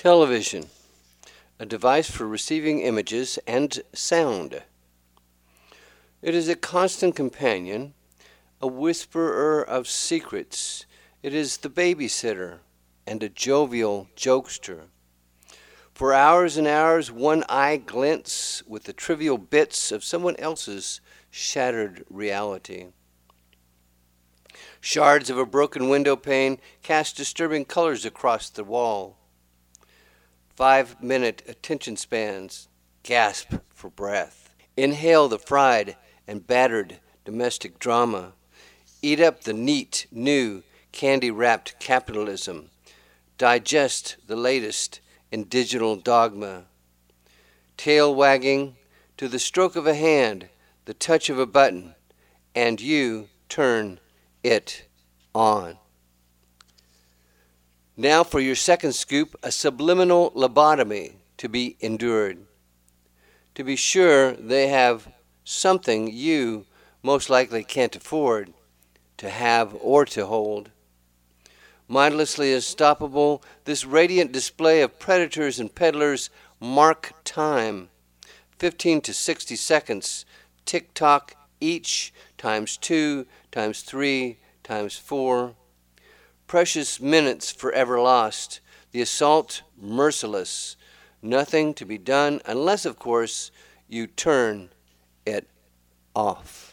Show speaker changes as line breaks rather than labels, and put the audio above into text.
Television, a device for receiving images and sound. It is a constant companion, a whisperer of secrets. It is the babysitter and a jovial jokester. For hours and hours, one eye glints with the trivial bits of someone else's shattered reality. Shards of a broken window pane cast disturbing colors across the wall five minute attention spans, gasp for breath. Inhale the fried and battered domestic drama. Eat up the neat, new, candy wrapped capitalism. Digest the latest in digital dogma. Tail wagging to the stroke of a hand, the touch of a button, and you turn it on. Now, for your second scoop, a subliminal lobotomy to be endured. To be sure, they have something you most likely can't afford to have or to hold. Mindlessly unstoppable, this radiant display of predators and peddlers mark time 15 to 60 seconds, tick tock each, times two, times three, times four precious minutes forever lost, the assault merciless, nothing to be done unless, of course, you turn it off.